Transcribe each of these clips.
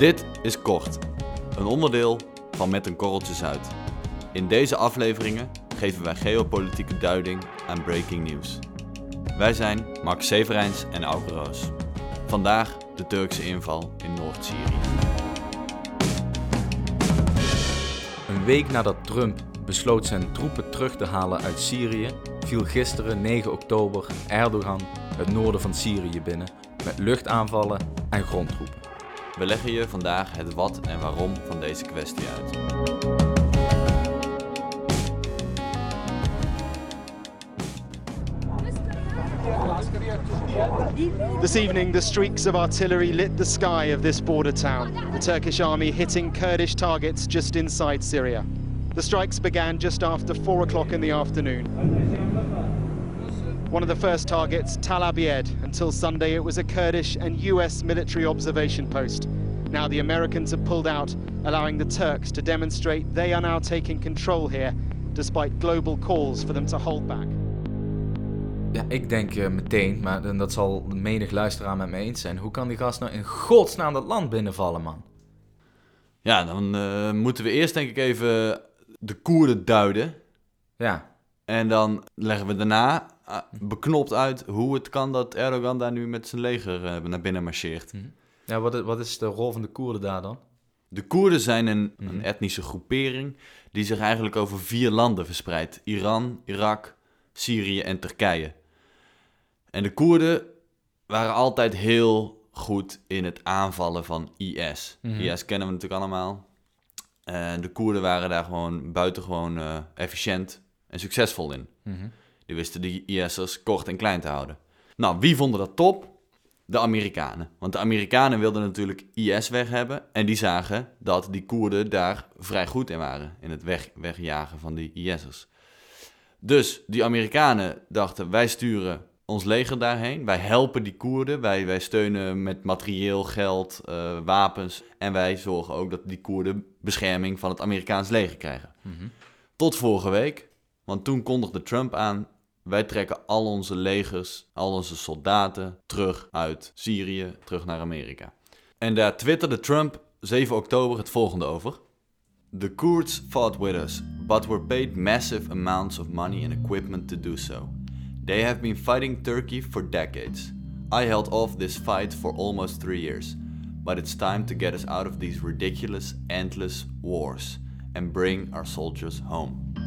Dit is Kort, een onderdeel van Met een Korreltje Zuid. In deze afleveringen geven wij geopolitieke duiding aan breaking news. Wij zijn Max Severijns en Auke Roos. Vandaag de Turkse inval in Noord-Syrië. Een week nadat Trump besloot zijn troepen terug te halen uit Syrië, viel gisteren 9 oktober Erdogan het noorden van Syrië binnen met luchtaanvallen en grondtroepen. We leggen je vandaag het wat en waarom van deze kwestie uit. This evening, the streaks of artillery lit the sky of this border town, the Turkish army hitting Kurdish targets just inside Syria. The strikes began just after 4 o'clock in the afternoon. One of the first targets, Tal Abyad. Until Sunday, it was a Kurdish and US military observation post. Now the Americans have pulled out, allowing the Turks to demonstrate they are now taking control here, despite global calls for them to hold back. Ja, ik denk uh, meteen, maar en dat zal menig luisteraar met me eens zijn. Hoe kan die gast nou in godsnaam dat land binnenvallen, man? Ja, dan uh, moeten we eerst denk ik even de Koerden duiden. Ja. En dan leggen we daarna beknopt uit hoe het kan dat Erdogan daar nu met zijn leger naar binnen marcheert. Mm -hmm. Ja, wat is, wat is de rol van de Koerden daar dan? De Koerden zijn een, mm -hmm. een etnische groepering die zich eigenlijk over vier landen verspreidt. Iran, Irak, Syrië en Turkije. En de Koerden waren altijd heel goed in het aanvallen van IS. Mm -hmm. IS kennen we natuurlijk allemaal. En de Koerden waren daar gewoon buitengewoon uh, efficiënt en succesvol in. Mhm. Mm -hmm. Die wisten die IS'ers kort en klein te houden. Nou, wie vonden dat top? De Amerikanen. Want de Amerikanen wilden natuurlijk IS weg hebben. En die zagen dat die Koerden daar vrij goed in waren. In het weg, wegjagen van die IS'ers. Dus die Amerikanen dachten, wij sturen ons leger daarheen. Wij helpen die Koerden. Wij, wij steunen met materieel, geld, uh, wapens. En wij zorgen ook dat die Koerden bescherming van het Amerikaans leger krijgen. Mm -hmm. Tot vorige week. Want toen kondigde Trump aan... wij trekken al onze legers, al onze soldaten... terug uit Syrië, terug naar Amerika. En daar twitterde Trump 7 oktober het volgende over... The Kurds fought with us, but were paid massive amounts of money and equipment to do so. They have been fighting Turkey for decades. I held off this fight for almost three years, but it's time to get us out of these ridiculous, endless wars and bring our soldiers home.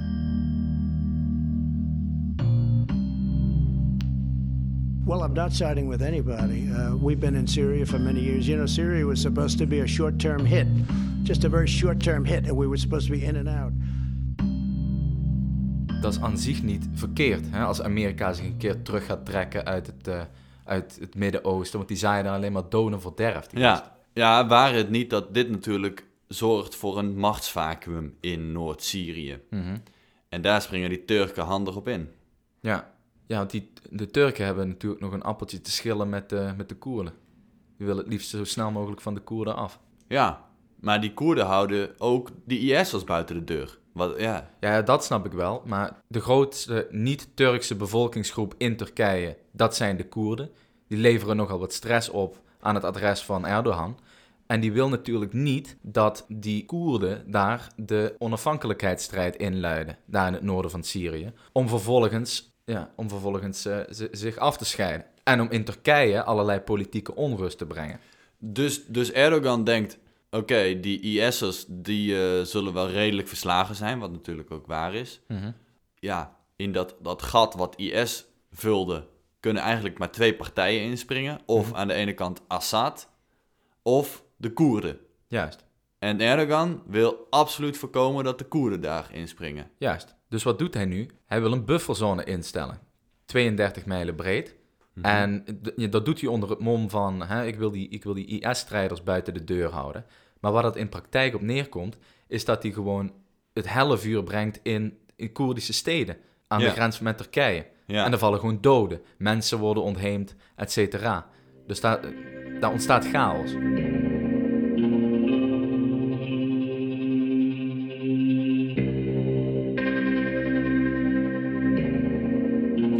Well, I'm not siding with anybody. Uh, we've been in Syria for many years. You know, Syria was supposed to be a short term hit, just a very short term hit, and we were supposed to be in and out. Dat is aan zich niet verkeerd, hè? als Amerika zich een keer terug gaat trekken uit het, uh, uit het Midden-Oosten, want die zaaien dan alleen maar doden verderf. Ja, ja, waar het niet dat dit natuurlijk zorgt voor een machtsvacuum in Noord-Syrië. Mm -hmm. En daar springen die Turken handig op in. Ja, ja want die, de Turken hebben natuurlijk nog een appeltje te schillen met de, met de Koerden. Die willen het liefst zo snel mogelijk van de Koerden af. Ja, maar die Koerden houden ook die IS'ers buiten de deur. Wat, ja. ja, dat snap ik wel. Maar de grootste niet-Turkse bevolkingsgroep in Turkije, dat zijn de Koerden. Die leveren nogal wat stress op aan het adres van Erdogan. En die wil natuurlijk niet dat die Koerden daar de onafhankelijkheidsstrijd inluiden, daar in het noorden van Syrië, om vervolgens, ja, om vervolgens uh, zich af te scheiden. En om in Turkije allerlei politieke onrust te brengen. Dus, dus Erdogan denkt, oké, okay, die IS'ers die uh, zullen wel redelijk verslagen zijn, wat natuurlijk ook waar is. Mm -hmm. Ja, in dat, dat gat wat IS vulde, kunnen eigenlijk maar twee partijen inspringen. Of Mhm. mm -hmm. aan de ene kant Assad, of de Koerden. Juist. En Erdogan wil absoluut voorkomen dat de Koerden daar inspringen. Juist. Dus wat doet hij nu? Hij wil een bufferzone instellen. 32 mijlen breed. Mhm. En dat doet hij onder het mom van, hè, ik wil die, ik wil die IS-strijders buiten de deur houden. Maar waar dat in praktijk op neerkomt, is dat hij gewoon het hellevuur brengt in, in Koerdische steden. Aan de grens met Turkije. En er vallen gewoon doden. Mensen worden ontheemd, et cetera. Dus daar, daar ontstaat chaos.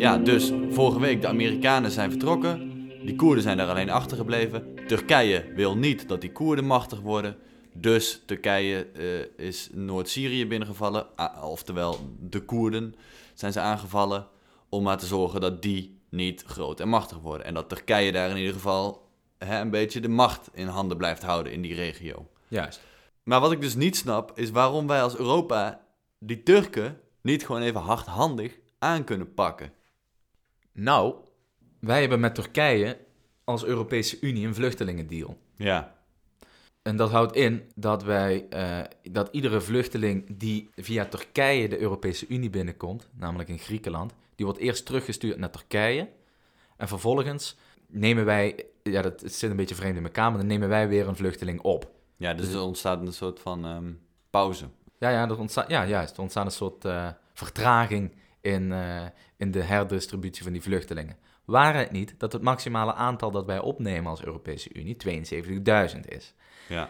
Ja, dus vorige week de Amerikanen zijn vertrokken. Die Koerden zijn daar alleen achtergebleven. Turkije wil niet dat die Koerden machtig worden. Dus Turkije eh, is Noord-Syrië binnengevallen. Ah, oftewel, de Koerden zijn ze aangevallen. Om maar te zorgen dat die niet groot en machtig worden. En dat Turkije daar in ieder geval hè, een beetje de macht in handen blijft houden in die regio. Juist. Maar wat ik dus niet snap, is waarom wij als Europa die Turken niet gewoon even hardhandig aan kunnen pakken. Nou, wij hebben met Turkije als Europese Unie een vluchtelingendeal. Ja, En dat houdt in dat wij, eh, dat iedere vluchteling die via Turkije de Europese Unie binnenkomt, namelijk in Griekenland, die wordt eerst teruggestuurd naar Turkije. En vervolgens nemen wij, ja, dat het zit een beetje vreemd in elkaar, maar dan nemen wij weer een vluchteling op. ja dus er ontstaat een soort van ehm, pauze. Ja, ja, er ontstaat, ja juist. Er ontstaat een soort eh, vertraging in, eh, in de herdistributie van die vluchtelingen. Waar het niet dat het maximale aantal dat wij opnemen als Europese Unie 72.000 is. Ja,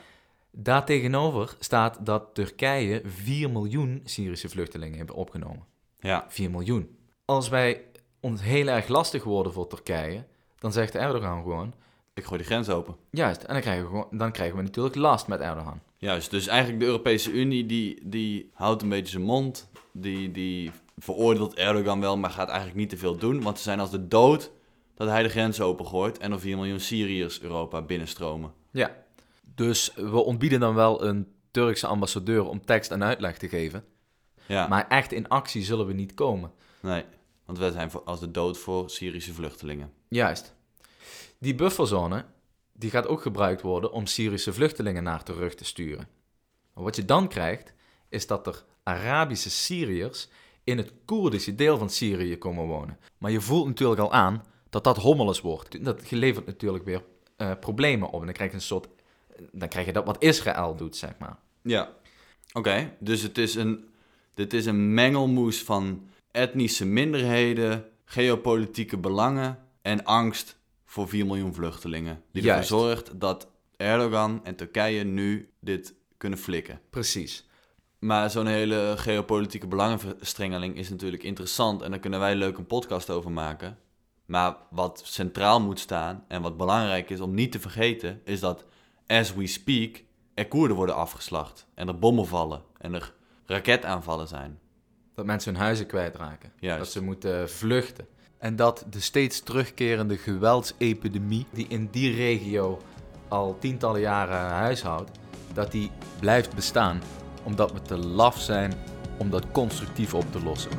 Daartegenover staat dat Turkije 4 miljoen Syrische vluchtelingen heeft opgenomen. ja, 4 miljoen. Als wij ons heel erg lastig worden voor Turkije, dan zegt Erdogan gewoon... ik gooi die grens open. Juist, en dan krijgen we, gewoon, dan krijgen we natuurlijk last met Erdogan. Juist, dus eigenlijk de Europese Unie die, die houdt een beetje zijn mond. Die, die veroordeelt Erdogan wel, maar gaat eigenlijk niet te veel doen. Want ze zijn als de dood dat hij de grens opengooit en er 4 miljoen Syriërs Europa binnenstromen. Ja. Dus we ontbieden dan wel een Turkse ambassadeur om tekst en uitleg te geven. Ja, Maar echt in actie zullen we niet komen. nee, want wij zijn als de dood voor Syrische vluchtelingen. Juist. Die bufferzone die gaat ook gebruikt worden om Syrische vluchtelingen naar terug te sturen. Wat je dan krijgt, is dat er Arabische Syriërs in het Koerdische deel van Syrië komen wonen. Maar je voelt natuurlijk al aan dat dat hommeles wordt. Dat levert natuurlijk weer eh, problemen op. En dan krijg je een soort. Dan krijg je dat wat Israël doet, zeg maar. Ja. Oké, dus het is een, dit is een mengelmoes van etnische minderheden, geopolitieke belangen en angst voor 4 miljoen vluchtelingen. Die ervoor zorgt dat Erdogan en Turkije nu dit kunnen flikken. Precies. Maar zo'n hele geopolitieke belangenverstrengeling is natuurlijk interessant en daar kunnen wij leuk een podcast over maken. Maar wat centraal moet staan en wat belangrijk is om niet te vergeten, is dat as we speak er Koerden worden afgeslacht en er bommen vallen en er raketaanvallen zijn. Dat mensen hun huizen kwijtraken. Juist. Dat ze moeten vluchten. En dat de steeds terugkerende geweldsepidemie die in die regio al tientallen jaren huishoudt, dat die blijft bestaan omdat we te laf zijn om dat constructief op te lossen.